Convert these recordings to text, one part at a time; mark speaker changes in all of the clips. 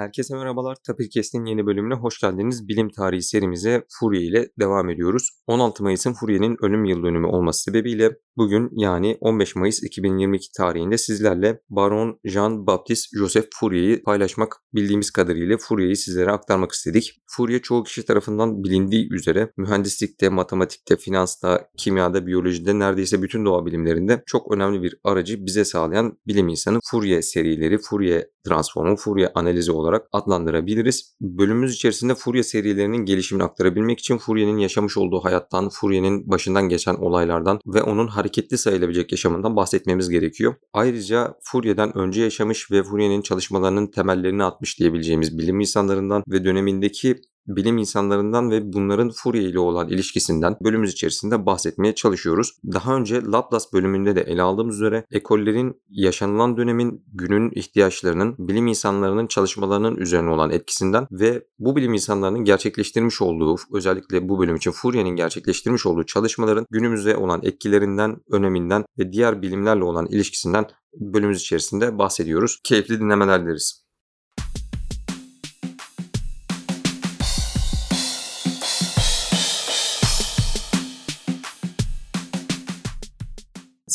Speaker 1: Herkese merhabalar. Tapirkes'in yeni bölümüne hoş geldiniz. Bilim tarihi serimize Fourier ile devam ediyoruz. 16 Mayıs'ın Fourier'in ölüm yıl dönümü olması sebebiyle bugün yani 15 Mayıs 2022 tarihinde sizlerle Baron Jean-Baptiste Joseph Fourier'i paylaşmak bildiğimiz kadarıyla Fourier'i sizlere aktarmak istedik. Fourier çoğu kişi tarafından bilindiği üzere mühendislikte, matematikte, finansta, kimyada, biyolojide neredeyse bütün doğa bilimlerinde çok önemli bir aracı bize sağlayan bilim insanı Fourier serileri, Fourier transformu, Fourier analizi olarak adlandırabiliriz. Bölümümüz içerisinde Fourier serilerinin gelişimini aktarabilmek için Fourier'in yaşamış olduğu hayattan, Fourier'in başından geçen olaylardan ve onun hareketli sayılabilecek yaşamından bahsetmemiz gerekiyor. Ayrıca Fourier'den önce yaşamış ve Fourier'in çalışmalarının temellerini atmış diyebileceğimiz bilim insanlarından ve dönemindeki bilim insanlarından ve bunların Fourier ile olan ilişkisinden bölümümüz içerisinde bahsetmeye çalışıyoruz. Daha önce Laplace bölümünde de ele aldığımız üzere ekollerin yaşanılan dönemin günün ihtiyaçlarının bilim insanlarının çalışmalarının üzerine olan etkisinden ve bu bilim insanlarının gerçekleştirmiş olduğu özellikle bu bölüm için Fourier'in gerçekleştirmiş olduğu çalışmaların günümüzde olan etkilerinden, öneminden ve diğer bilimlerle olan ilişkisinden bölümümüz içerisinde bahsediyoruz. Keyifli dinlemeler dileriz.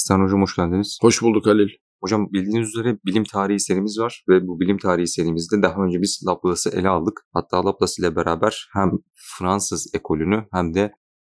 Speaker 1: Sen hocam hoş geldiniz.
Speaker 2: Hoş bulduk Halil.
Speaker 1: Hocam bildiğiniz üzere bilim tarihi serimiz var ve bu bilim tarihi serimizde daha önce biz Laplace'ı ele aldık. Hatta Laplace ile beraber hem Fransız ekolünü hem de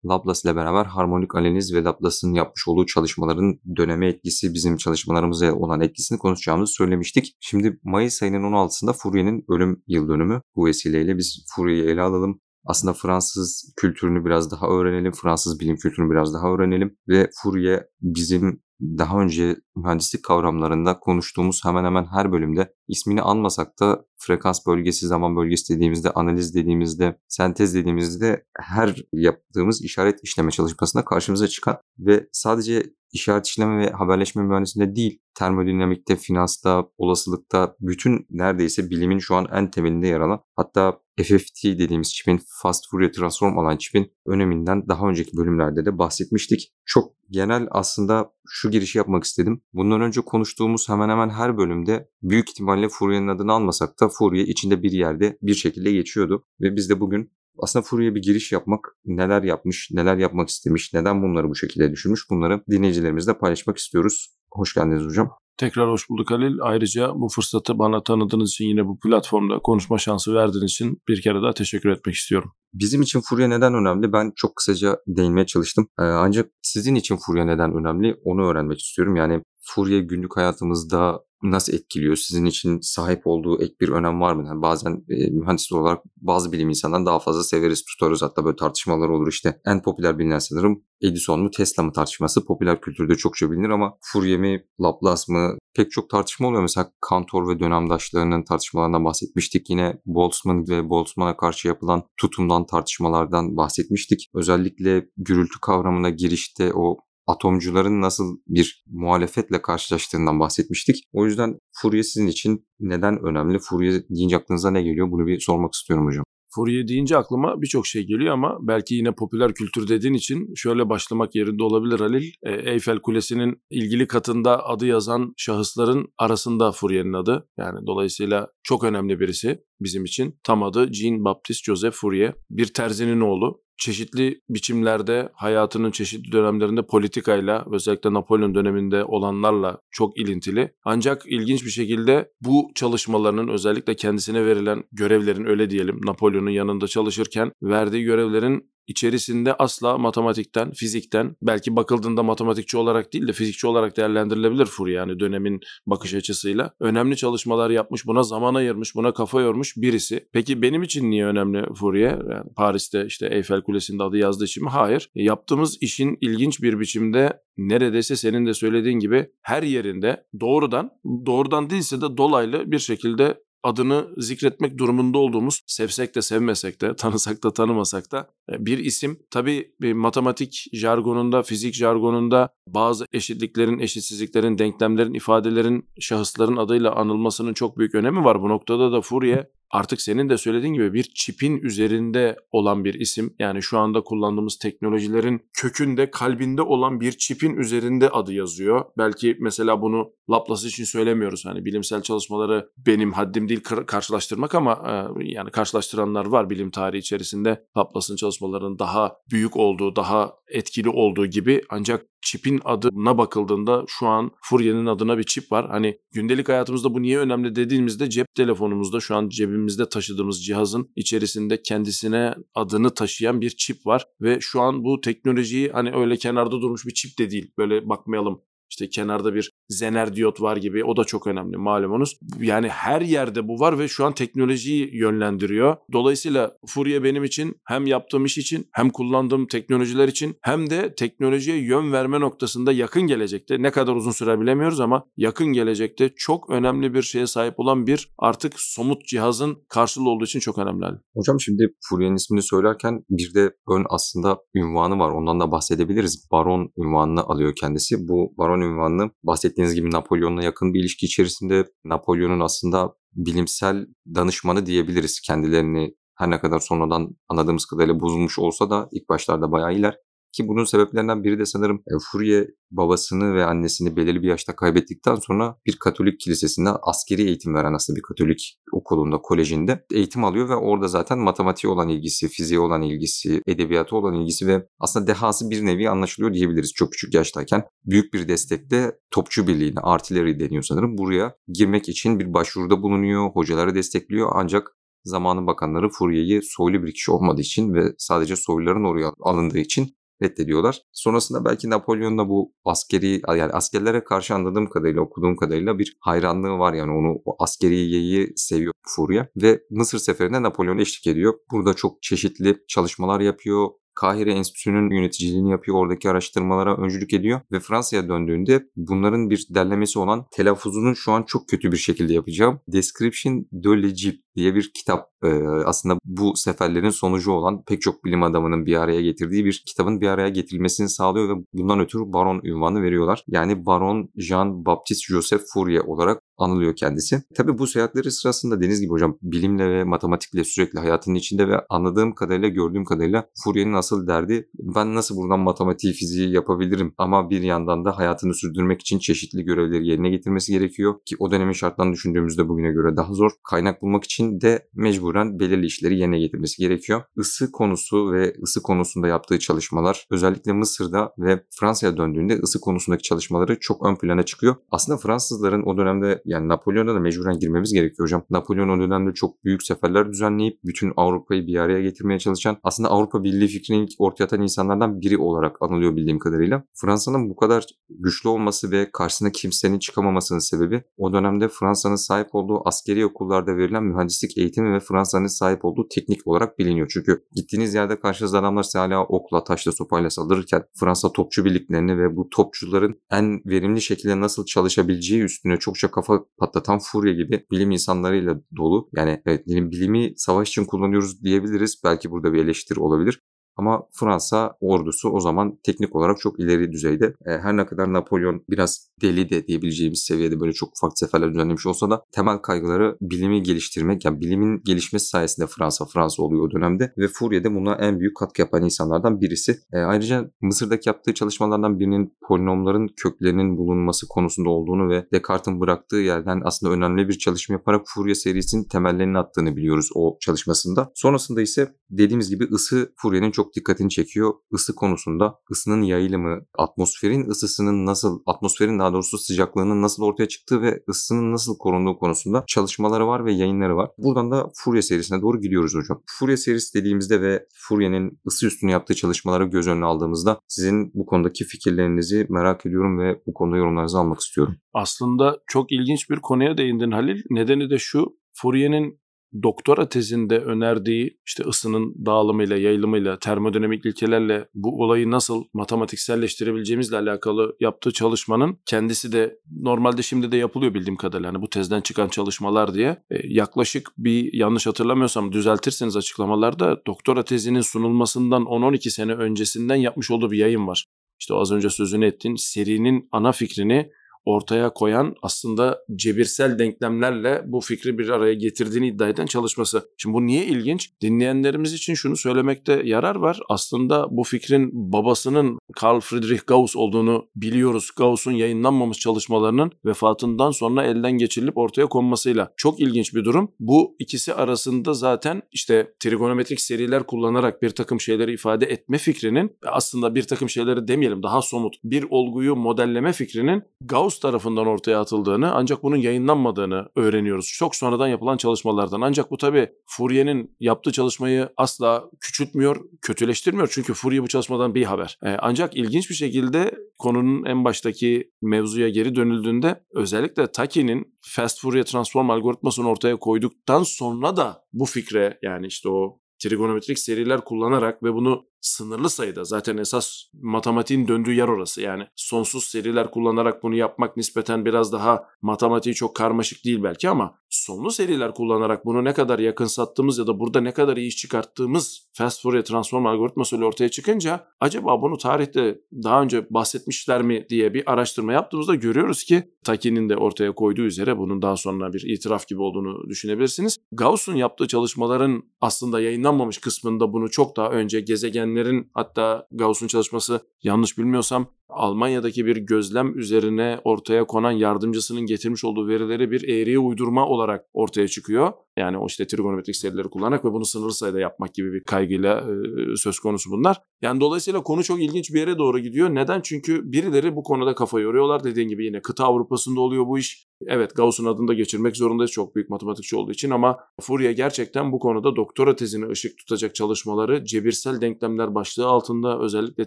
Speaker 1: Laplace ile beraber harmonik analiz ve Laplace'ın yapmış olduğu çalışmaların döneme etkisi, bizim çalışmalarımıza olan etkisini konuşacağımızı söylemiştik. Şimdi Mayıs ayının 16'sında Fourier'in ölüm yıl dönümü. Bu vesileyle biz Fourier'i ele alalım aslında Fransız kültürünü biraz daha öğrenelim, Fransız bilim kültürünü biraz daha öğrenelim ve Fourier bizim daha önce mühendislik kavramlarında konuştuğumuz hemen hemen her bölümde ismini anmasak da frekans bölgesi, zaman bölgesi dediğimizde, analiz dediğimizde, sentez dediğimizde her yaptığımız işaret işleme çalışmasında karşımıza çıkan ve sadece işaret işleme ve haberleşme mühendisliğinde değil, termodinamikte, finansta, olasılıkta bütün neredeyse bilimin şu an en temelinde yer alan hatta FFT dediğimiz çipin Fast Fourier Transform alan çipin öneminden daha önceki bölümlerde de bahsetmiştik. Çok genel aslında şu girişi yapmak istedim. Bundan önce konuştuğumuz hemen hemen her bölümde büyük ihtimalle Fourier'in adını almasak da Fourier içinde bir yerde bir şekilde geçiyordu. Ve biz de bugün aslında Fourier'e bir giriş yapmak, neler yapmış, neler yapmak istemiş, neden bunları bu şekilde düşünmüş bunları dinleyicilerimizle paylaşmak istiyoruz. Hoş geldiniz hocam.
Speaker 2: Tekrar hoş bulduk Halil. Ayrıca bu fırsatı bana tanıdığınız için yine bu platformda konuşma şansı verdiğiniz için bir kere daha teşekkür etmek istiyorum.
Speaker 1: Bizim için Furya neden önemli? Ben çok kısaca değinmeye çalıştım. Ee, ancak sizin için Furya neden önemli? Onu öğrenmek istiyorum. Yani Furya günlük hayatımızda nasıl etkiliyor? Sizin için sahip olduğu ek bir önem var mı? Yani bazen e, mühendis olarak bazı bilim insanından daha fazla severiz, tutarız. Hatta böyle tartışmalar olur işte. En popüler bilinen sanırım Edison mu Tesla mı tartışması popüler kültürde çokça bilinir ama Fourier mi Laplace mı pek çok tartışma oluyor. Mesela Kantor ve dönemdaşlarının tartışmalarından bahsetmiştik. Yine Boltzmann ve Boltzmann'a karşı yapılan tutumdan tartışmalardan bahsetmiştik. Özellikle gürültü kavramına girişte o atomcuların nasıl bir muhalefetle karşılaştığından bahsetmiştik. O yüzden Fourier sizin için neden önemli? Fourier deyince aklınıza ne geliyor? Bunu bir sormak istiyorum hocam.
Speaker 2: Fourier deyince aklıma birçok şey geliyor ama belki yine popüler kültür dediğin için şöyle başlamak yerinde olabilir Halil. E, Eyfel Kulesi'nin ilgili katında adı yazan şahısların arasında Fourier'in adı. Yani dolayısıyla çok önemli birisi bizim için. Tam adı Jean-Baptiste Joseph Fourier. Bir terzinin oğlu çeşitli biçimlerde hayatının çeşitli dönemlerinde politikayla özellikle Napolyon döneminde olanlarla çok ilintili. Ancak ilginç bir şekilde bu çalışmalarının özellikle kendisine verilen görevlerin öyle diyelim Napolyon'un yanında çalışırken verdiği görevlerin içerisinde asla matematikten, fizikten belki bakıldığında matematikçi olarak değil de fizikçi olarak değerlendirilebilir Fourier yani dönemin bakış açısıyla. Önemli çalışmalar yapmış, buna zaman ayırmış, buna kafa yormuş birisi. Peki benim için niye önemli Fourier? Yani Paris'te işte Eiffel Kulesi'nde adı yazdığı için mi? Hayır. E, yaptığımız işin ilginç bir biçimde neredeyse senin de söylediğin gibi her yerinde doğrudan, doğrudan değilse de dolaylı bir şekilde adını zikretmek durumunda olduğumuz sevsek de sevmesek de tanısak da tanımasak da e, bir isim. Tabii matematik jargonunda, fizik jargonunda bazı eşitliklerin, eşitsizliklerin, denklemlerin, ifadelerin, şahısların adıyla anılmasının çok büyük önemi var. Bu noktada da Fourier artık senin de söylediğin gibi bir çipin üzerinde olan bir isim. Yani şu anda kullandığımız teknolojilerin kökünde, kalbinde olan bir çipin üzerinde adı yazıyor. Belki mesela bunu Laplace için söylemiyoruz. Hani bilimsel çalışmaları benim haddim değil karşılaştırmak ama e, yani karşılaştıranlar var bilim tarihi içerisinde. Laplace'ın çalışmalarının daha büyük olduğu, daha etkili olduğu gibi ancak çipin adına bakıldığında şu an Fourier'in adına bir çip var. Hani gündelik hayatımızda bu niye önemli dediğimizde cep telefonumuzda şu an cebimizde taşıdığımız cihazın içerisinde kendisine adını taşıyan bir çip var ve şu an bu teknolojiyi hani öyle kenarda durmuş bir çip de değil. Böyle bakmayalım işte kenarda bir zener diyot var gibi o da çok önemli malumunuz. Yani her yerde bu var ve şu an teknolojiyi yönlendiriyor. Dolayısıyla Furya benim için hem yaptığım iş için hem kullandığım teknolojiler için hem de teknolojiye yön verme noktasında yakın gelecekte ne kadar uzun süre bilemiyoruz ama yakın gelecekte çok önemli bir şeye sahip olan bir artık somut cihazın karşılığı olduğu için çok önemli.
Speaker 1: Hocam şimdi Furya'nın ismini söylerken bir de ön aslında ünvanı var. Ondan da bahsedebiliriz. Baron ünvanını alıyor kendisi. Bu Baron ünvanını bahsettiğimiz bahsettiğiniz gibi Napolyon'la yakın bir ilişki içerisinde Napolyon'un aslında bilimsel danışmanı diyebiliriz. Kendilerini her ne kadar sonradan anladığımız kadarıyla bozulmuş olsa da ilk başlarda bayağı iyiler. Ki bunun sebeplerinden biri de sanırım e, Fourier babasını ve annesini belirli bir yaşta kaybettikten sonra bir Katolik kilisesinde askeri eğitim veren aslında bir Katolik okulunda, kolejinde eğitim alıyor ve orada zaten matematiğe olan ilgisi, fiziğe olan ilgisi, edebiyata olan ilgisi ve aslında dehası bir nevi anlaşılıyor diyebiliriz çok küçük yaştayken. Büyük bir destekle Topçu Birliği'ne, artileri deniyor sanırım. Buraya girmek için bir başvuruda bulunuyor, hocaları destekliyor ancak zamanın bakanları Fourier'i soylu bir kişi olmadığı için ve sadece soyluların oraya alındığı için reddediyorlar. Sonrasında belki Napolyon'da bu askeri yani askerlere karşı anladığım kadarıyla okuduğum kadarıyla bir hayranlığı var yani onu o askeriyeyi seviyor Furya ve Mısır seferinde Napolyon eşlik ediyor. Burada çok çeşitli çalışmalar yapıyor. Kahire Enstitüsü'nün yöneticiliğini yapıyor, oradaki araştırmalara öncülük ediyor ve Fransa'ya döndüğünde bunların bir derlemesi olan telaffuzunu şu an çok kötü bir şekilde yapacağım. Description de l'Egypte diye bir kitap e, aslında bu seferlerin sonucu olan pek çok bilim adamının bir araya getirdiği bir kitabın bir araya getirilmesini sağlıyor ve bundan ötürü Baron ünvanı veriyorlar. Yani Baron Jean-Baptiste Joseph Fourier olarak anılıyor kendisi. Tabi bu seyahatleri sırasında Deniz gibi hocam bilimle ve matematikle sürekli hayatının içinde ve anladığım kadarıyla gördüğüm kadarıyla Fourier'in asıl derdi ben nasıl buradan matematiği fiziği yapabilirim ama bir yandan da hayatını sürdürmek için çeşitli görevleri yerine getirmesi gerekiyor ki o dönemin şartlarını düşündüğümüzde bugüne göre daha zor. Kaynak bulmak için de mecburen belirli işleri yerine getirmesi gerekiyor. Isı konusu ve ısı konusunda yaptığı çalışmalar özellikle Mısır'da ve Fransa'ya döndüğünde ısı konusundaki çalışmaları çok ön plana çıkıyor. Aslında Fransızların o dönemde yani Napolyon'a da mecburen girmemiz gerekiyor hocam. Napolyon o dönemde çok büyük seferler düzenleyip bütün Avrupa'yı bir araya getirmeye çalışan aslında Avrupa Birliği fikrini ortaya atan insanlardan biri olarak anılıyor bildiğim kadarıyla. Fransa'nın bu kadar güçlü olması ve karşısına kimsenin çıkamamasının sebebi o dönemde Fransa'nın sahip olduğu askeri okullarda verilen mühendislik eğitimi ve Fransa'nın sahip olduğu teknik olarak biliniyor. Çünkü gittiğiniz yerde karşınızda adamlar size hala okla, taşla, sopayla saldırırken Fransa topçu birliklerini ve bu topçuların en verimli şekilde nasıl çalışabileceği üstüne çokça kafa patlatan Furya gibi bilim insanlarıyla dolu. Yani evet, bilimi savaş için kullanıyoruz diyebiliriz. Belki burada bir eleştiri olabilir. Ama Fransa ordusu o zaman teknik olarak çok ileri düzeyde. E, her ne kadar Napolyon biraz deli de diyebileceğimiz seviyede böyle çok ufak seferler düzenlemiş olsa da temel kaygıları bilimi geliştirmek yani bilimin gelişmesi sayesinde Fransa Fransa oluyor o dönemde ve Fourier'de buna en büyük katkı yapan insanlardan birisi. E, ayrıca Mısır'daki yaptığı çalışmalardan birinin polinomların köklerinin bulunması konusunda olduğunu ve Descartes'in bıraktığı yerden aslında önemli bir çalışma yaparak Fourier serisinin temellerini attığını biliyoruz o çalışmasında. Sonrasında ise dediğimiz gibi ısı Fourier'in çok çok dikkatini çekiyor. Isı konusunda ısının yayılımı, atmosferin ısısının nasıl, atmosferin daha doğrusu sıcaklığının nasıl ortaya çıktığı ve ısının nasıl korunduğu konusunda çalışmaları var ve yayınları var. Buradan da Fourier serisine doğru gidiyoruz hocam. Fourier serisi dediğimizde ve Fourier'in ısı üstüne yaptığı çalışmaları göz önüne aldığımızda sizin bu konudaki fikirlerinizi merak ediyorum ve bu konuda yorumlarınızı almak istiyorum.
Speaker 2: Aslında çok ilginç bir konuya değindin Halil. Nedeni de şu, Fourier'in doktora tezinde önerdiği işte ısının dağılımıyla, yayılımıyla, termodinamik ilkelerle bu olayı nasıl matematikselleştirebileceğimizle alakalı yaptığı çalışmanın kendisi de normalde şimdi de yapılıyor bildiğim kadarıyla. Yani bu tezden çıkan çalışmalar diye e, yaklaşık bir yanlış hatırlamıyorsam düzeltirseniz açıklamalarda doktora tezinin sunulmasından 10-12 sene öncesinden yapmış olduğu bir yayın var. İşte az önce sözünü ettiğin serinin ana fikrini ortaya koyan aslında cebirsel denklemlerle bu fikri bir araya getirdiğini iddia eden çalışması. Şimdi bu niye ilginç? Dinleyenlerimiz için şunu söylemekte yarar var. Aslında bu fikrin babasının Carl Friedrich Gauss olduğunu biliyoruz. Gauss'un yayınlanmamış çalışmalarının vefatından sonra elden geçirilip ortaya konmasıyla. Çok ilginç bir durum. Bu ikisi arasında zaten işte trigonometrik seriler kullanarak bir takım şeyleri ifade etme fikrinin aslında bir takım şeyleri demeyelim daha somut bir olguyu modelleme fikrinin Gauss tarafından ortaya atıldığını ancak bunun yayınlanmadığını öğreniyoruz. Çok sonradan yapılan çalışmalardan. Ancak bu tabi Fourier'in yaptığı çalışmayı asla küçültmüyor, kötüleştirmiyor. Çünkü Fourier bu çalışmadan bir haber. Ee, ancak ilginç bir şekilde konunun en baştaki mevzuya geri dönüldüğünde özellikle Taki'nin Fast Fourier Transform algoritmasını ortaya koyduktan sonra da bu fikre yani işte o trigonometrik seriler kullanarak ve bunu sınırlı sayıda zaten esas matematiğin döndüğü yer orası. Yani sonsuz seriler kullanarak bunu yapmak nispeten biraz daha matematiği çok karmaşık değil belki ama sonlu seriler kullanarak bunu ne kadar yakınsattığımız ya da burada ne kadar iyi iş çıkarttığımız fast Fourier transform algoritmasıyla ortaya çıkınca acaba bunu tarihte daha önce bahsetmişler mi diye bir araştırma yaptığımızda görüyoruz ki Taki'nin de ortaya koyduğu üzere bunun daha sonra bir itiraf gibi olduğunu düşünebilirsiniz. Gauss'un yaptığı çalışmaların aslında yayınlanmamış kısmında bunu çok daha önce gezegenlerin hatta Gauss'un çalışması yanlış bilmiyorsam Almanya'daki bir gözlem üzerine ortaya konan yardımcısının getirmiş olduğu verileri bir eğriye uydurma olarak ortaya çıkıyor. Yani o işte trigonometrik serileri kullanarak ve bunu sınırlı sayıda yapmak gibi bir kaygıyla e, söz konusu bunlar. Yani dolayısıyla konu çok ilginç bir yere doğru gidiyor. Neden? Çünkü birileri bu konuda kafa yoruyorlar. Dediğin gibi yine kıta Avrupa'sında oluyor bu iş. Evet Gauss'un adını da geçirmek zorundayız çok büyük matematikçi olduğu için ama Fourier gerçekten bu konuda doktora tezini ışık tutacak çalışmaları cebirsel denklemler başlığı altında özellikle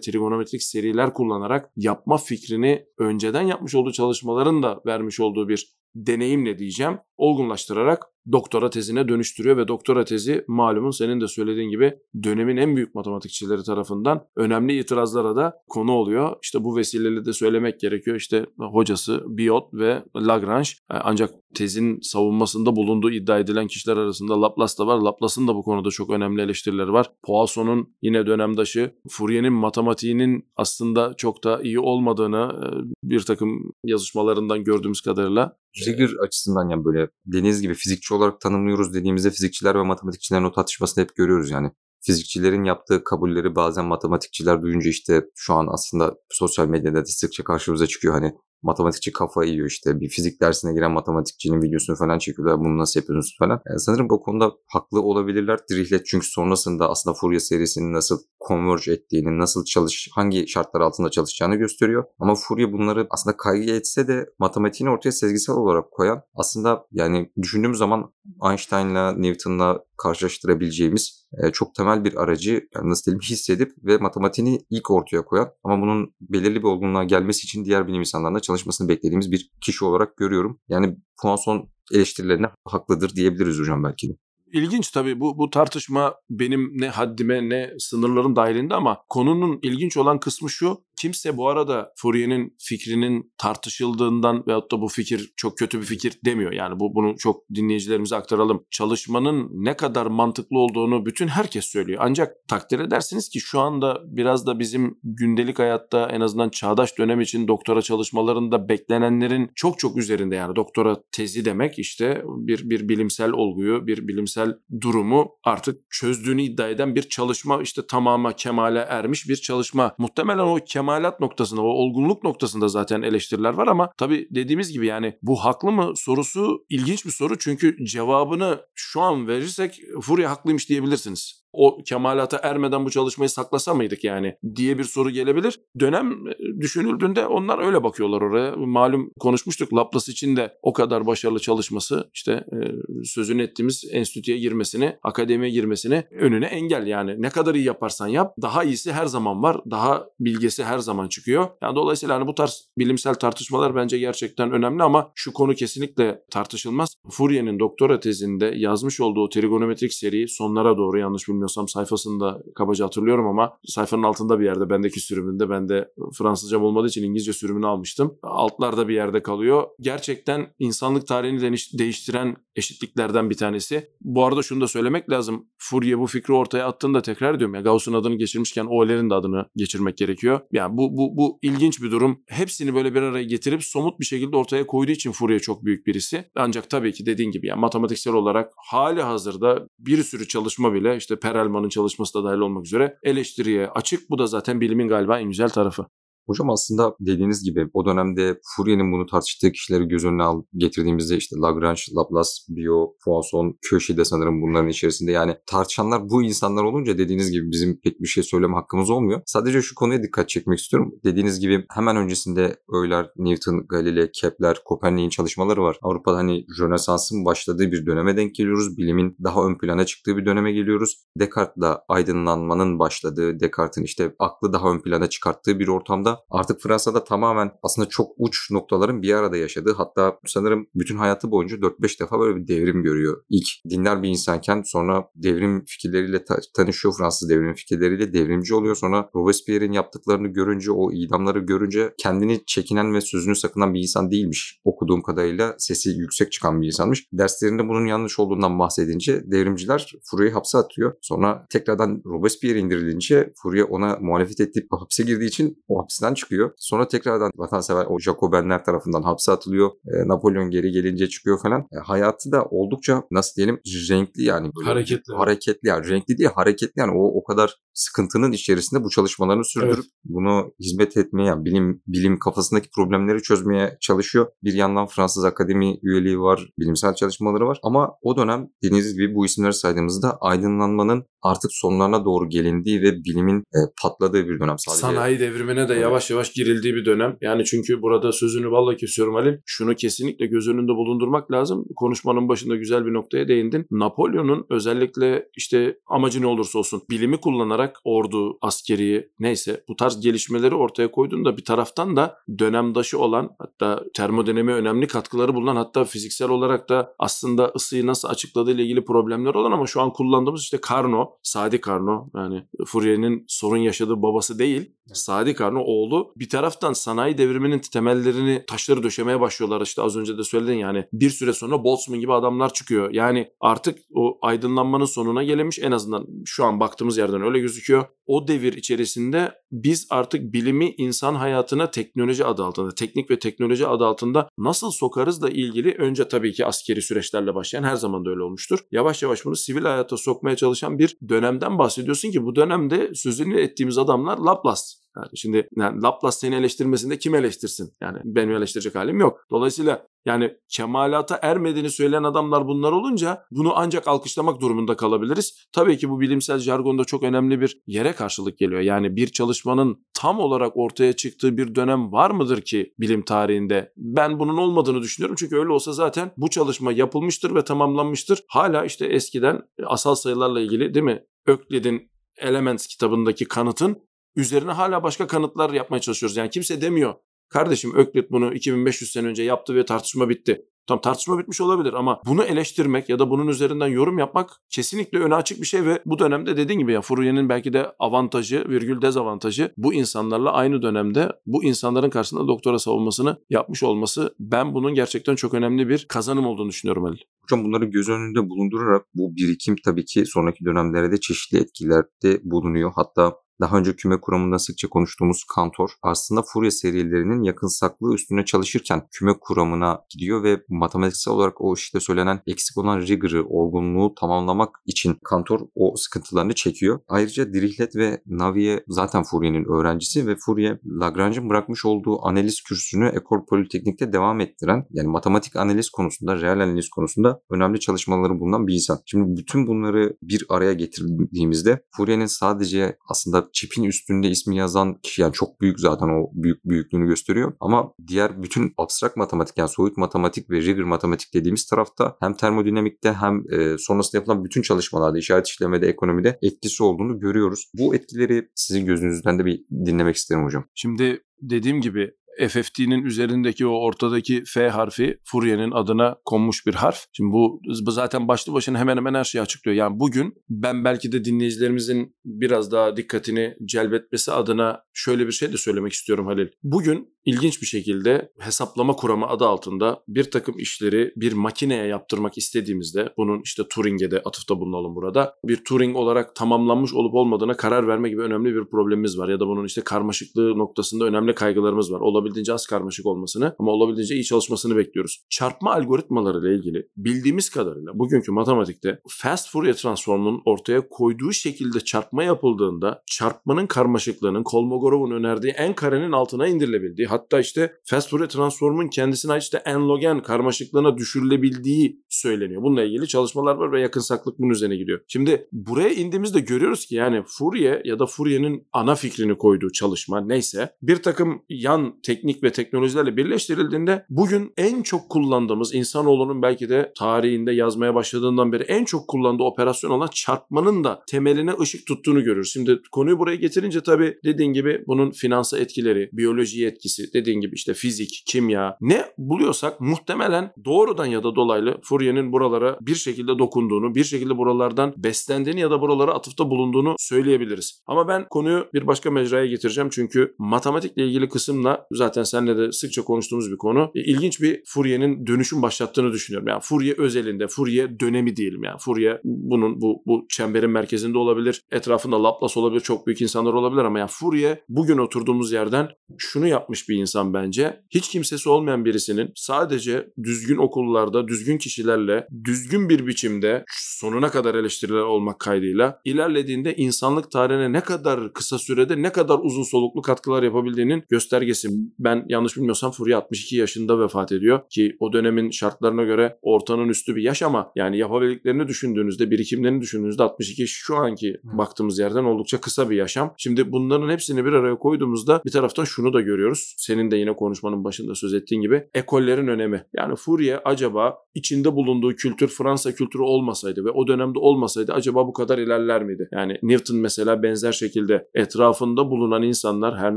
Speaker 2: trigonometrik seriler kullanarak yapma fikrini önceden yapmış olduğu çalışmaların da vermiş olduğu bir deneyimle diyeceğim olgunlaştırarak doktora tezine dönüştürüyor ve doktora tezi malumun senin de söylediğin gibi dönemin en büyük matematikçileri tarafından önemli itirazlara da konu oluyor. İşte bu vesileyle de söylemek gerekiyor. İşte hocası Biot ve Lagrange e, ancak tezin savunmasında bulunduğu iddia edilen kişiler arasında Laplace da var. Laplace'ın da bu konuda çok önemli eleştirileri var. Poisson'un yine dönemdaşı Fourier'in matematiğinin aslında çok da iyi olmadığını e, bir takım yazışmalarından gördüğümüz kadarıyla
Speaker 1: Rigor açısından yani böyle deniz gibi fizikçi olarak tanımlıyoruz dediğimizde fizikçiler ve matematikçilerin o tartışmasını hep görüyoruz yani. Fizikçilerin yaptığı kabulleri bazen matematikçiler duyunca işte şu an aslında sosyal medyada sıkça karşımıza çıkıyor. Hani matematikçi kafa yiyor işte bir fizik dersine giren matematikçinin videosunu falan çekiyorlar bunu nasıl yapıyorsunuz falan. Yani sanırım bu konuda haklı olabilirler. Dirihlet çünkü sonrasında aslında Fourier serisinin nasıl converge ettiğini, nasıl çalış, hangi şartlar altında çalışacağını gösteriyor. Ama Fourier bunları aslında kaygı etse de matematiğini ortaya sezgisel olarak koyan aslında yani düşündüğümüz zaman Einstein'la Newton'la karşılaştırabileceğimiz e, çok temel bir aracı yani nasıl diyelim hissedip ve matematiğini ilk ortaya koyan ama bunun belirli bir olgunluğa gelmesi için diğer bilim insanlarına çalışmasını beklediğimiz bir kişi olarak görüyorum. Yani Poisson eleştirilerine haklıdır diyebiliriz hocam belki de.
Speaker 2: İlginç tabii bu, bu tartışma benim ne haddime ne sınırlarım dahilinde ama konunun ilginç olan kısmı şu. Kimse bu arada Fourier'in fikrinin tartışıldığından veyahut da bu fikir çok kötü bir fikir demiyor. Yani bu bunu çok dinleyicilerimize aktaralım. Çalışmanın ne kadar mantıklı olduğunu bütün herkes söylüyor. Ancak takdir edersiniz ki şu anda biraz da bizim gündelik hayatta en azından çağdaş dönem için doktora çalışmalarında beklenenlerin çok çok üzerinde yani doktora tezi demek işte bir bir bilimsel olguyu, bir bilimsel durumu artık çözdüğünü iddia eden bir çalışma işte tamama kemale ermiş bir çalışma. Muhtemelen o kemal kemalat noktasında, o olgunluk noktasında zaten eleştiriler var ama tabii dediğimiz gibi yani bu haklı mı sorusu ilginç bir soru. Çünkü cevabını şu an verirsek Furya haklıymış diyebilirsiniz o kemalata ermeden bu çalışmayı saklasa mıydık yani diye bir soru gelebilir. Dönem e, düşünüldüğünde onlar öyle bakıyorlar oraya. Malum konuşmuştuk Laplace için de o kadar başarılı çalışması işte e, sözünü ettiğimiz enstitüye girmesini, akademiye girmesini önüne engel yani. Ne kadar iyi yaparsan yap daha iyisi her zaman var. Daha bilgesi her zaman çıkıyor. Yani dolayısıyla hani bu tarz bilimsel tartışmalar bence gerçekten önemli ama şu konu kesinlikle tartışılmaz. Fourier'in doktora tezinde yazmış olduğu trigonometrik seri sonlara doğru yanlış bilmiyorum yanılmıyorsam sayfasında kabaca hatırlıyorum ama sayfanın altında bir yerde bendeki sürümünde ben de Fransızcam olmadığı için İngilizce sürümünü almıştım. Altlarda bir yerde kalıyor. Gerçekten insanlık tarihini değiştiren eşitliklerden bir tanesi. Bu arada şunu da söylemek lazım. Fourier bu fikri ortaya attığında tekrar diyorum ya Gauss'un adını geçirmişken Euler'in de adını geçirmek gerekiyor. Yani bu, bu, bu ilginç bir durum. Hepsini böyle bir araya getirip somut bir şekilde ortaya koyduğu için Fourier çok büyük birisi. Ancak tabii ki dediğin gibi yani matematiksel olarak hali hazırda bir sürü çalışma bile işte Perelman'ın çalışması da dahil olmak üzere eleştiriye açık. Bu da zaten bilimin galiba en güzel tarafı.
Speaker 1: Hocam aslında dediğiniz gibi o dönemde Fourier'in bunu tartıştığı kişileri göz önüne al, getirdiğimizde işte Lagrange, Laplace, Biot, Poisson, Cauchy de sanırım bunların içerisinde. Yani tartışanlar bu insanlar olunca dediğiniz gibi bizim pek bir şey söyleme hakkımız olmuyor. Sadece şu konuya dikkat çekmek istiyorum. Dediğiniz gibi hemen öncesinde Euler, Newton, Galilei, Kepler, Kopernik'in çalışmaları var. Avrupa'da hani Rönesans'ın başladığı bir döneme denk geliyoruz. Bilimin daha ön plana çıktığı bir döneme geliyoruz. Descartes'la aydınlanmanın başladığı, Descartes'in işte aklı daha ön plana çıkarttığı bir ortamda artık Fransa'da tamamen aslında çok uç noktaların bir arada yaşadığı hatta sanırım bütün hayatı boyunca 4-5 defa böyle bir devrim görüyor. İlk dinler bir insanken sonra devrim fikirleriyle ta- tanışıyor Fransız devrim fikirleriyle devrimci oluyor. Sonra Robespierre'in yaptıklarını görünce o idamları görünce kendini çekinen ve sözünü sakınan bir insan değilmiş. Okuduğum kadarıyla sesi yüksek çıkan bir insanmış. Derslerinde bunun yanlış olduğundan bahsedince devrimciler Fourier'i hapse atıyor. Sonra tekrardan Robespierre indirilince Fourier ona muhalefet edip hapse girdiği için o hapisten hapisten çıkıyor. Sonra tekrardan vatansever o Jacobenler tarafından hapse atılıyor. E, Napolyon geri gelince çıkıyor falan. E, hayatı da oldukça nasıl diyelim renkli yani.
Speaker 2: Böyle hareketli.
Speaker 1: Hareketli yani renkli değil hareketli yani o o kadar sıkıntının içerisinde bu çalışmalarını sürdürüp evet. bunu hizmet etmeye yani bilim bilim kafasındaki problemleri çözmeye çalışıyor. Bir yandan Fransız Akademi üyeliği var, bilimsel çalışmaları var ama o dönem dediğiniz gibi bu isimleri saydığımızda aydınlanmanın artık sonlarına doğru gelindiği ve bilimin e, patladığı bir dönem.
Speaker 2: Sadece... Sanayi devrimine de yavaş yavaş girildiği bir dönem. Yani çünkü burada sözünü valla kesiyorum Halil. Şunu kesinlikle göz önünde bulundurmak lazım. Konuşmanın başında güzel bir noktaya değindin. Napolyon'un özellikle işte amacı ne olursa olsun bilimi kullanarak ordu, askeri neyse bu tarz gelişmeleri ortaya koyduğunda bir taraftan da dönemdaşı olan hatta termodinamiğe önemli katkıları bulunan hatta fiziksel olarak da aslında ısıyı nasıl açıkladığı ile ilgili problemler olan ama şu an kullandığımız işte Carnot Sadi Carnot yani Fourier'in sorun yaşadığı babası değil. Sadi Carnot oğlu bir taraftan sanayi devriminin temellerini taşları döşemeye başlıyorlar. İşte az önce de söyledin yani bir süre sonra Boltzmann gibi adamlar çıkıyor. Yani artık o aydınlanmanın sonuna gelemiş en azından şu an baktığımız yerden öyle gözüküyor. O devir içerisinde biz artık bilimi insan hayatına teknoloji adı altında, teknik ve teknoloji adı altında nasıl sokarız da ilgili önce tabii ki askeri süreçlerle başlayan her zaman da öyle olmuştur. Yavaş yavaş bunu sivil hayata sokmaya çalışan bir dönemden bahsediyorsun ki bu dönemde sözünü ettiğimiz adamlar Laplace. Yani şimdi yani Laplace seni eleştirmesinde kim eleştirsin? Yani benim eleştirecek halim yok. Dolayısıyla yani kemalata ermediğini söyleyen adamlar bunlar olunca bunu ancak alkışlamak durumunda kalabiliriz. Tabii ki bu bilimsel jargonda çok önemli bir yere karşılık geliyor. Yani bir çalışmanın tam olarak ortaya çıktığı bir dönem var mıdır ki bilim tarihinde? Ben bunun olmadığını düşünüyorum. Çünkü öyle olsa zaten bu çalışma yapılmıştır ve tamamlanmıştır. Hala işte eskiden asal sayılarla ilgili değil mi? Öklid'in Elements kitabındaki kanıtın üzerine hala başka kanıtlar yapmaya çalışıyoruz. Yani kimse demiyor kardeşim Öklit bunu 2500 sene önce yaptı ve tartışma bitti. Tam tartışma bitmiş olabilir ama bunu eleştirmek ya da bunun üzerinden yorum yapmak kesinlikle öne açık bir şey ve bu dönemde dediğin gibi ya Fourier'in belki de avantajı, virgül dezavantajı bu insanlarla aynı dönemde bu insanların karşısında doktora savunmasını yapmış olması ben bunun gerçekten çok önemli bir kazanım olduğunu düşünüyorum Ali.
Speaker 1: Hocam bunları göz önünde bulundurarak bu birikim tabii ki sonraki dönemlerde de çeşitli etkilerde bulunuyor. Hatta daha önce küme kuramında sıkça konuştuğumuz Kantor aslında Fourier serilerinin yakınsaklığı üstüne çalışırken küme kuramına gidiyor ve matematiksel olarak o işte söylenen eksik olan rigor'ı, olgunluğu tamamlamak için Kantor o sıkıntılarını çekiyor. Ayrıca Dirichlet ve Navier zaten Fourier'in öğrencisi ve Fourier Lagrange'ın bırakmış olduğu analiz kürsünü Ekol Politeknik'te devam ettiren yani matematik analiz konusunda, reel analiz konusunda önemli çalışmaları bulunan bir insan. Şimdi bütün bunları bir araya getirdiğimizde Fourier'in sadece aslında çipin üstünde ismi yazan kişi yani çok büyük zaten o büyük büyüklüğünü gösteriyor. Ama diğer bütün abstrak matematik yani soyut matematik ve rigor matematik dediğimiz tarafta hem termodinamikte hem e, sonrasında yapılan bütün çalışmalarda işaret işlemede ekonomide etkisi olduğunu görüyoruz. Bu etkileri sizin gözünüzden de bir dinlemek isterim hocam.
Speaker 2: Şimdi dediğim gibi FFT'nin üzerindeki o ortadaki F harfi Fourier'in adına konmuş bir harf. Şimdi bu, zaten başlı başına hemen hemen her şeyi açıklıyor. Yani bugün ben belki de dinleyicilerimizin biraz daha dikkatini celbetmesi adına şöyle bir şey de söylemek istiyorum Halil. Bugün ilginç bir şekilde hesaplama kuramı adı altında bir takım işleri bir makineye yaptırmak istediğimizde bunun işte Turing'e de atıfta bulunalım burada. Bir Turing olarak tamamlanmış olup olmadığına karar verme gibi önemli bir problemimiz var ya da bunun işte karmaşıklığı noktasında önemli kaygılarımız var. Olabildiğince az karmaşık olmasını ama olabildiğince iyi çalışmasını bekliyoruz. Çarpma algoritmaları ile ilgili bildiğimiz kadarıyla bugünkü matematikte fast Fourier transformunun ortaya koyduğu şekilde çarpma yapıldığında çarpmanın karmaşıklığının Kolmogorov'un önerdiği en karenin altına indirilebildiği hatta işte fast Fourier transformun kendisine ait işte en logen karmaşıklığına düşürülebildiği söyleniyor. Bununla ilgili çalışmalar var ve yakınsaklık bunun üzerine gidiyor. Şimdi buraya indiğimizde görüyoruz ki yani Fourier ya da Fourier'in ana fikrini koyduğu çalışma neyse bir takım yan teknik ve teknolojilerle birleştirildiğinde bugün en çok kullandığımız insanoğlunun belki de tarihinde yazmaya başladığından beri en çok kullandığı operasyon olan çarpmanın da temeline ışık tuttuğunu görürüz. Şimdi konuyu buraya getirince tabii dediğin gibi bunun finansa etkileri, biyoloji etkisi, dediğin gibi işte fizik, kimya ne buluyorsak muhtemelen doğrudan ya da dolaylı Fourier'in buralara bir şekilde dokunduğunu, bir şekilde buralardan beslendiğini ya da buralara atıfta bulunduğunu söyleyebiliriz. Ama ben konuyu bir başka mecraya getireceğim çünkü matematikle ilgili kısımla zaten seninle de sıkça konuştuğumuz bir konu. E, ilginç bir Fourier'in dönüşüm başlattığını düşünüyorum. Yani Fourier özelinde, Fourier dönemi diyelim yani. Fourier bunun bu bu çemberin merkezinde olabilir. Etrafında Laplace olabilir, çok büyük insanlar olabilir ama yani Fourier bugün oturduğumuz yerden şunu yapmış bir insan bence. Hiç kimsesi olmayan birisinin sadece düzgün okullarda, düzgün kişilerle, düzgün bir biçimde sonuna kadar eleştiriler olmak kaydıyla ilerlediğinde insanlık tarihine ne kadar kısa sürede ne kadar uzun soluklu katkılar yapabildiğinin göstergesi. Ben yanlış bilmiyorsam Fourier 62 yaşında vefat ediyor ki o dönemin şartlarına göre ortanın üstü bir yaş ama yani yapabildiklerini düşündüğünüzde, birikimlerini düşündüğünüzde 62 şu anki baktığımız yerden oldukça kısa bir yaşam. Şimdi bunların hepsini bir araya koyduğumuzda bir taraftan şunu da görüyoruz. Senin de yine konuşmanın başında söz ettiğin gibi ekollerin önemi. Yani Fourier acaba içinde bulunduğu kültür Fransa kültürü olmasaydı ve o dönemde olmasaydı acaba bu kadar ilerler miydi? Yani Newton mesela benzer şekilde etrafında bulunan insanlar her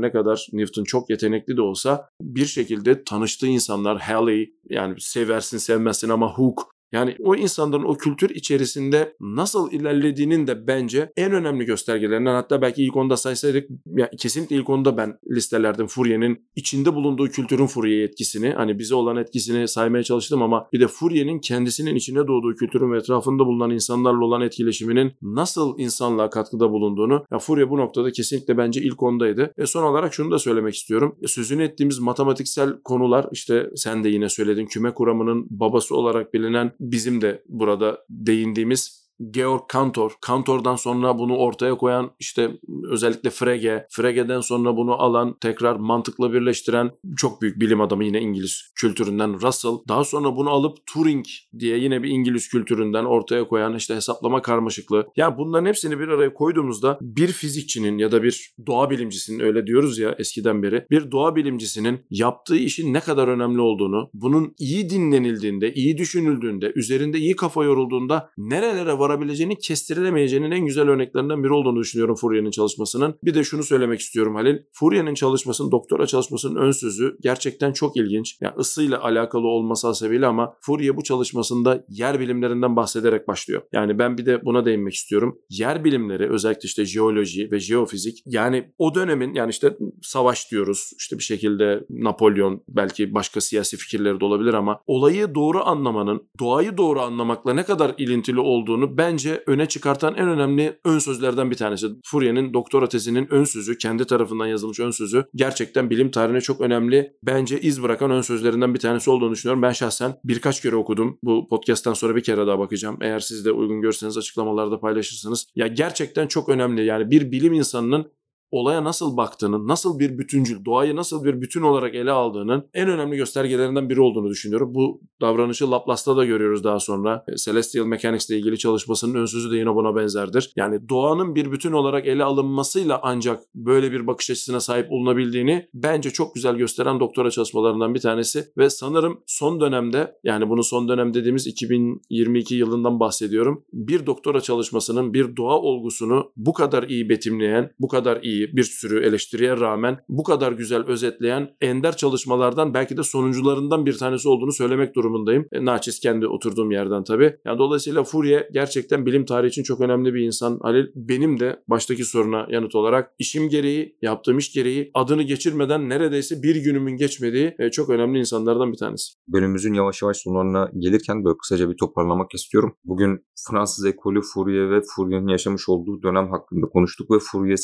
Speaker 2: ne kadar Newton çok yetenekli de olsa bir şekilde tanıştığı insanlar Halley yani seversin sevmezsin ama Hooke yani o insanların o kültür içerisinde nasıl ilerlediğinin de bence en önemli göstergelerinden hatta belki ilk onda saysaydık ya kesinlikle ilk onda ben listelerdim Fourier'in içinde bulunduğu kültürün Fourier etkisini hani bize olan etkisini saymaya çalıştım ama bir de Fourier'in kendisinin içine doğduğu kültürün ve etrafında bulunan insanlarla olan etkileşiminin nasıl insanlığa katkıda bulunduğunu ya Fourier bu noktada kesinlikle bence ilk ondaydı. Ve son olarak şunu da söylemek istiyorum. Sözünü ettiğimiz matematiksel konular işte sen de yine söyledin küme kuramının babası olarak bilinen bizim de burada değindiğimiz Georg Cantor. Cantor'dan sonra bunu ortaya koyan işte özellikle Frege. Frege'den sonra bunu alan tekrar mantıkla birleştiren çok büyük bilim adamı yine İngiliz kültüründen Russell. Daha sonra bunu alıp Turing diye yine bir İngiliz kültüründen ortaya koyan işte hesaplama karmaşıklığı. Yani bunların hepsini bir araya koyduğumuzda bir fizikçinin ya da bir doğa bilimcisinin öyle diyoruz ya eskiden beri bir doğa bilimcisinin yaptığı işin ne kadar önemli olduğunu, bunun iyi dinlenildiğinde, iyi düşünüldüğünde, üzerinde iyi kafa yorulduğunda nerelere varabileceğini kestirilemeyeceğinin en güzel örneklerinden biri olduğunu düşünüyorum Fourier'in çalışmasının. Bir de şunu söylemek istiyorum Halil. Fourier'in çalışmasının, doktora çalışmasının ön sözü gerçekten çok ilginç. Yani ısıyla alakalı olması hasebiyle ama Fourier bu çalışmasında yer bilimlerinden bahsederek başlıyor. Yani ben bir de buna değinmek istiyorum. Yer bilimleri özellikle işte jeoloji ve jeofizik yani o dönemin yani işte savaş diyoruz işte bir şekilde Napolyon belki başka siyasi fikirleri de olabilir ama olayı doğru anlamanın doğayı doğru anlamakla ne kadar ilintili olduğunu bence öne çıkartan en önemli ön sözlerden bir tanesi. Fourier'in doktora tezinin ön sözü, kendi tarafından yazılmış ön sözü gerçekten bilim tarihine çok önemli, bence iz bırakan ön sözlerinden bir tanesi olduğunu düşünüyorum. Ben şahsen birkaç kere okudum. Bu podcast'tan sonra bir kere daha bakacağım. Eğer siz de uygun görürseniz açıklamalarda paylaşırsınız. Ya gerçekten çok önemli. Yani bir bilim insanının olaya nasıl baktığının, nasıl bir bütüncül, doğayı nasıl bir bütün olarak ele aldığının en önemli göstergelerinden biri olduğunu düşünüyorum. Bu davranışı Laplace'ta da görüyoruz daha sonra. E, Celestial Mechanics ile ilgili çalışmasının ön sözü de yine buna benzerdir. Yani doğanın bir bütün olarak ele alınmasıyla ancak böyle bir bakış açısına sahip olunabildiğini bence çok güzel gösteren doktora çalışmalarından bir tanesi ve sanırım son dönemde yani bunu son dönem dediğimiz 2022 yılından bahsediyorum. Bir doktora çalışmasının bir doğa olgusunu bu kadar iyi betimleyen, bu kadar iyi Furye'yi bir sürü eleştiriye rağmen bu kadar güzel özetleyen ender çalışmalardan belki de sonuncularından bir tanesi olduğunu söylemek durumundayım. E, naçiz kendi oturduğum yerden tabii. Yani dolayısıyla Furye gerçekten bilim tarihi için çok önemli bir insan. Halil benim de baştaki soruna yanıt olarak işim gereği, yaptığım iş gereği adını geçirmeden neredeyse bir günümün geçmediği e, çok önemli insanlardan bir tanesi.
Speaker 1: Bölümümüzün yavaş yavaş sonlarına gelirken böyle kısaca bir toparlamak istiyorum. Bugün Fransız ekolü Fourier ve Fourier'in yaşamış olduğu dönem hakkında konuştuk ve Fourier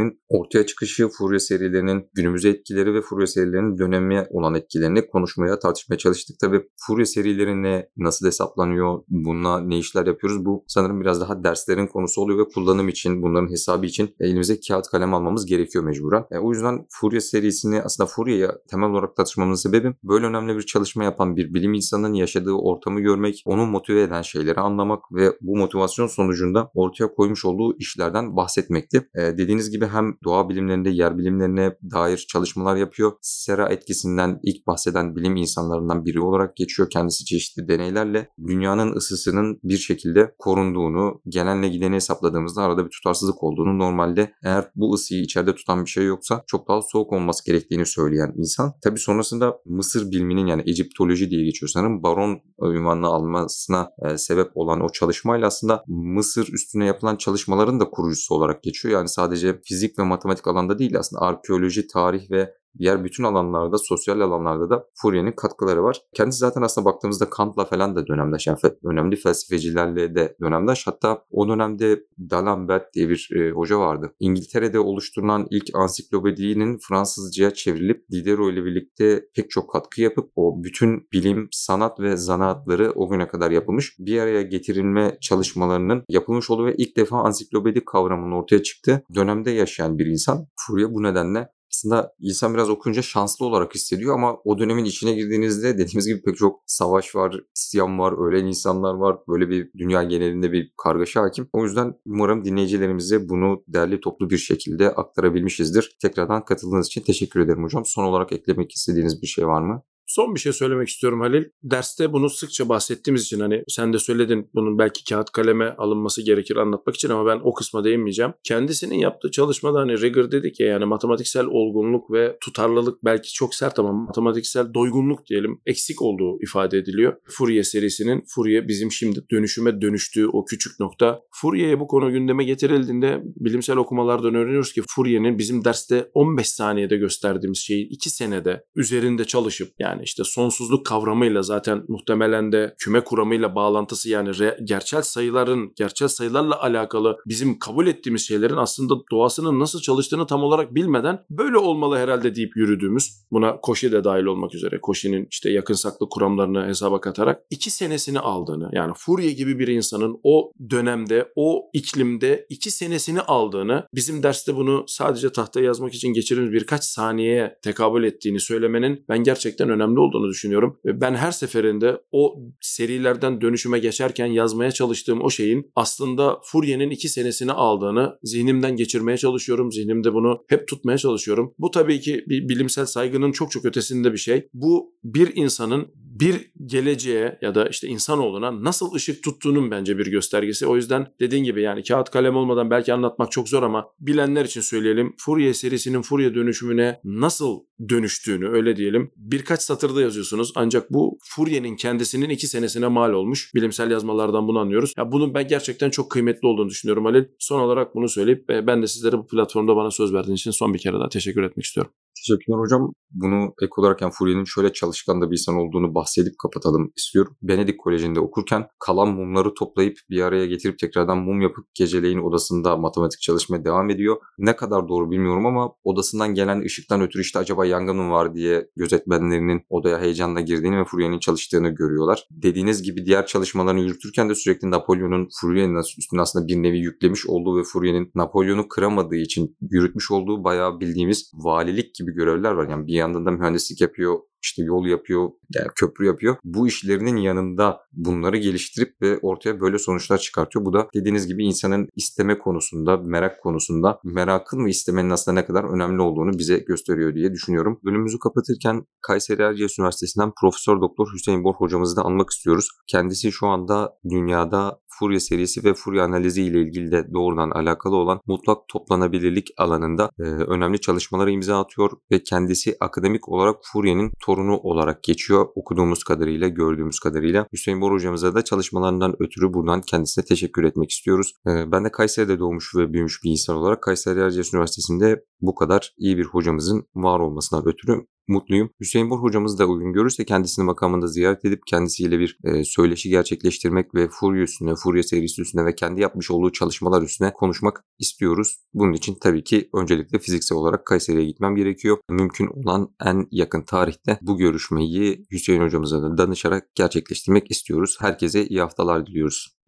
Speaker 1: serilerinin ortaya çıkışı, Fourier serilerinin günümüze etkileri ve Fourier serilerinin döneme olan etkilerini konuşmaya, tartışmaya çalıştık. Tabii Fourier serileri ne, nasıl hesaplanıyor, bununla ne işler yapıyoruz bu sanırım biraz daha derslerin konusu oluyor ve kullanım için, bunların hesabı için elimize kağıt kalem almamız gerekiyor mecburen. E, o yüzden Fourier serisini aslında Fourier'e temel olarak tartışmamızın sebebi böyle önemli bir çalışma yapan bir bilim insanının yaşadığı ortamı görmek, onu motive eden şeyleri anlamak ve bu motivasyon sonucunda ortaya koymuş olduğu işlerden bahsetmekti. E, dediğiniz gibi hem doğa bilimlerinde yer bilimlerine dair çalışmalar yapıyor. Sera etkisinden ilk bahseden bilim insanlarından biri olarak geçiyor. Kendisi çeşitli deneylerle dünyanın ısısının bir şekilde korunduğunu, genelle gideni hesapladığımızda arada bir tutarsızlık olduğunu normalde eğer bu ısıyı içeride tutan bir şey yoksa çok daha soğuk olması gerektiğini söyleyen insan. Tabi sonrasında Mısır biliminin yani Egiptoloji diye geçiyor sanırım. Baron ünvanını almasına e, sebep olan o çalışmayla aslında Mısır üstüne yapılan çalışmaların da kurucusu olarak geçiyor. Yani sadece fizik ve matematik alanda değil aslında arkeoloji, tarih ve diğer bütün alanlarda, sosyal alanlarda da Fourier'in katkıları var. Kendisi zaten aslında baktığımızda Kant'la falan da dönemdaş. Yani önemli felsefecilerle de dönemdaş. Hatta o dönemde D'Alembert diye bir e, hoca vardı. İngiltere'de oluşturulan ilk ansiklopedinin Fransızcaya çevrilip Diderot ile birlikte pek çok katkı yapıp o bütün bilim, sanat ve zanaatları o güne kadar yapılmış bir araya getirilme çalışmalarının yapılmış olduğu ve ilk defa ansiklopedi kavramının ortaya çıktığı dönemde yaşayan bir insan. Fourier bu nedenle aslında insan biraz okuyunca şanslı olarak hissediyor ama o dönemin içine girdiğinizde dediğimiz gibi pek çok savaş var, isyan var, ölen insanlar var. Böyle bir dünya genelinde bir kargaşa hakim. O yüzden umarım dinleyicilerimize bunu değerli toplu bir şekilde aktarabilmişizdir. Tekrardan katıldığınız için teşekkür ederim hocam. Son olarak eklemek istediğiniz bir şey var mı?
Speaker 2: Son bir şey söylemek istiyorum Halil. Derste bunu sıkça bahsettiğimiz için hani sen de söyledin bunun belki kağıt kaleme alınması gerekir anlatmak için ama ben o kısma değinmeyeceğim. Kendisinin yaptığı çalışmada hani rigor dedik ya yani matematiksel olgunluk ve tutarlılık belki çok sert ama matematiksel doygunluk diyelim eksik olduğu ifade ediliyor. Fourier serisinin Fourier bizim şimdi dönüşüme dönüştüğü o küçük nokta. Fourier'e bu konu gündeme getirildiğinde bilimsel okumalardan öğreniyoruz ki Fourier'in bizim derste 15 saniyede gösterdiğimiz şeyi 2 senede üzerinde çalışıp yani yani işte sonsuzluk kavramıyla zaten muhtemelen de küme kuramıyla bağlantısı yani re, gerçel sayıların, gerçel sayılarla alakalı bizim kabul ettiğimiz şeylerin aslında doğasının nasıl çalıştığını tam olarak bilmeden böyle olmalı herhalde deyip yürüdüğümüz buna Koşi de dahil olmak üzere Koşi'nin işte yakın saklı kuramlarını hesaba katarak iki senesini aldığını yani Fourier gibi bir insanın o dönemde o iklimde iki senesini aldığını bizim derste bunu sadece tahtaya yazmak için geçirdiğimiz birkaç saniyeye tekabül ettiğini söylemenin ben gerçekten önemli önemli olduğunu düşünüyorum. Ben her seferinde o serilerden dönüşüme geçerken yazmaya çalıştığım o şeyin aslında Fourier'in iki senesini aldığını zihnimden geçirmeye çalışıyorum. Zihnimde bunu hep tutmaya çalışıyorum. Bu tabii ki bir bilimsel saygının çok çok ötesinde bir şey. Bu bir insanın bir geleceğe ya da işte insanoğluna nasıl ışık tuttuğunun bence bir göstergesi. O yüzden dediğin gibi yani kağıt kalem olmadan belki anlatmak çok zor ama bilenler için söyleyelim. Fourier serisinin Fourier dönüşümüne nasıl dönüştüğünü öyle diyelim birkaç satırda yazıyorsunuz. Ancak bu Fourier'in kendisinin iki senesine mal olmuş. Bilimsel yazmalardan bunu anlıyoruz. Ya bunun ben gerçekten çok kıymetli olduğunu düşünüyorum Halil. Son olarak bunu söyleyip e, ben de sizlere bu platformda bana söz verdiğiniz için son bir kere daha teşekkür etmek istiyorum.
Speaker 1: Teşekkürler hocam. Bunu ek olarak yani Fourier'in şöyle çalışkan da bir insan olduğunu bahsedip kapatalım istiyorum. Benedik Koleji'nde okurken kalan mumları toplayıp bir araya getirip tekrardan mum yapıp geceleyin odasında matematik çalışmaya devam ediyor. Ne kadar doğru bilmiyorum ama odasından gelen ışıktan ötürü işte acaba yangın mı var diye gözetmenlerinin odaya heyecanla girdiğini ve Fourier'in çalıştığını görüyorlar. Dediğiniz gibi diğer çalışmalarını yürütürken de sürekli Napolyon'un Fourier'in üstüne aslında bir nevi yüklemiş olduğu ve Fourier'in Napolyon'u kıramadığı için yürütmüş olduğu bayağı bildiğimiz valilik gibi görevler var. Yani bir yandan da mühendislik yapıyor, işte yol yapıyor, yani köprü yapıyor. Bu işlerinin yanında bunları geliştirip ve ortaya böyle sonuçlar çıkartıyor. Bu da dediğiniz gibi insanın isteme konusunda, merak konusunda merakın ve istemenin aslında ne kadar önemli olduğunu bize gösteriyor diye düşünüyorum. Bölümümüzü kapatırken Kayseri Erciyes Üniversitesi'nden Profesör Doktor Hüseyin Bor hocamızı da anmak istiyoruz. Kendisi şu anda dünyada Furya serisi ve Furya analizi ile ilgili de doğrudan alakalı olan mutlak toplanabilirlik alanında e, önemli çalışmalara imza atıyor ve kendisi akademik olarak Furya'nın torunu olarak geçiyor okuduğumuz kadarıyla, gördüğümüz kadarıyla. Hüseyin Bor hocamıza da çalışmalarından ötürü buradan kendisine teşekkür etmek istiyoruz. E, ben de Kayseri'de doğmuş ve büyümüş bir insan olarak Kayseri Erciyes Üniversitesi'nde bu kadar iyi bir hocamızın var olmasından ötürü mutluyum. Hüseyin Bor hocamız da uygun görürse kendisini makamında ziyaret edip kendisiyle bir e, söyleşi gerçekleştirmek ve Furya üstüne, Furya serisi üstüne ve kendi yapmış olduğu çalışmalar üstüne konuşmak istiyoruz. Bunun için tabii ki öncelikle fiziksel olarak Kayseri'ye gitmem gerekiyor. Mümkün olan en yakın tarihte bu görüşmeyi Hüseyin hocamıza da danışarak gerçekleştirmek istiyoruz. Herkese iyi haftalar diliyoruz.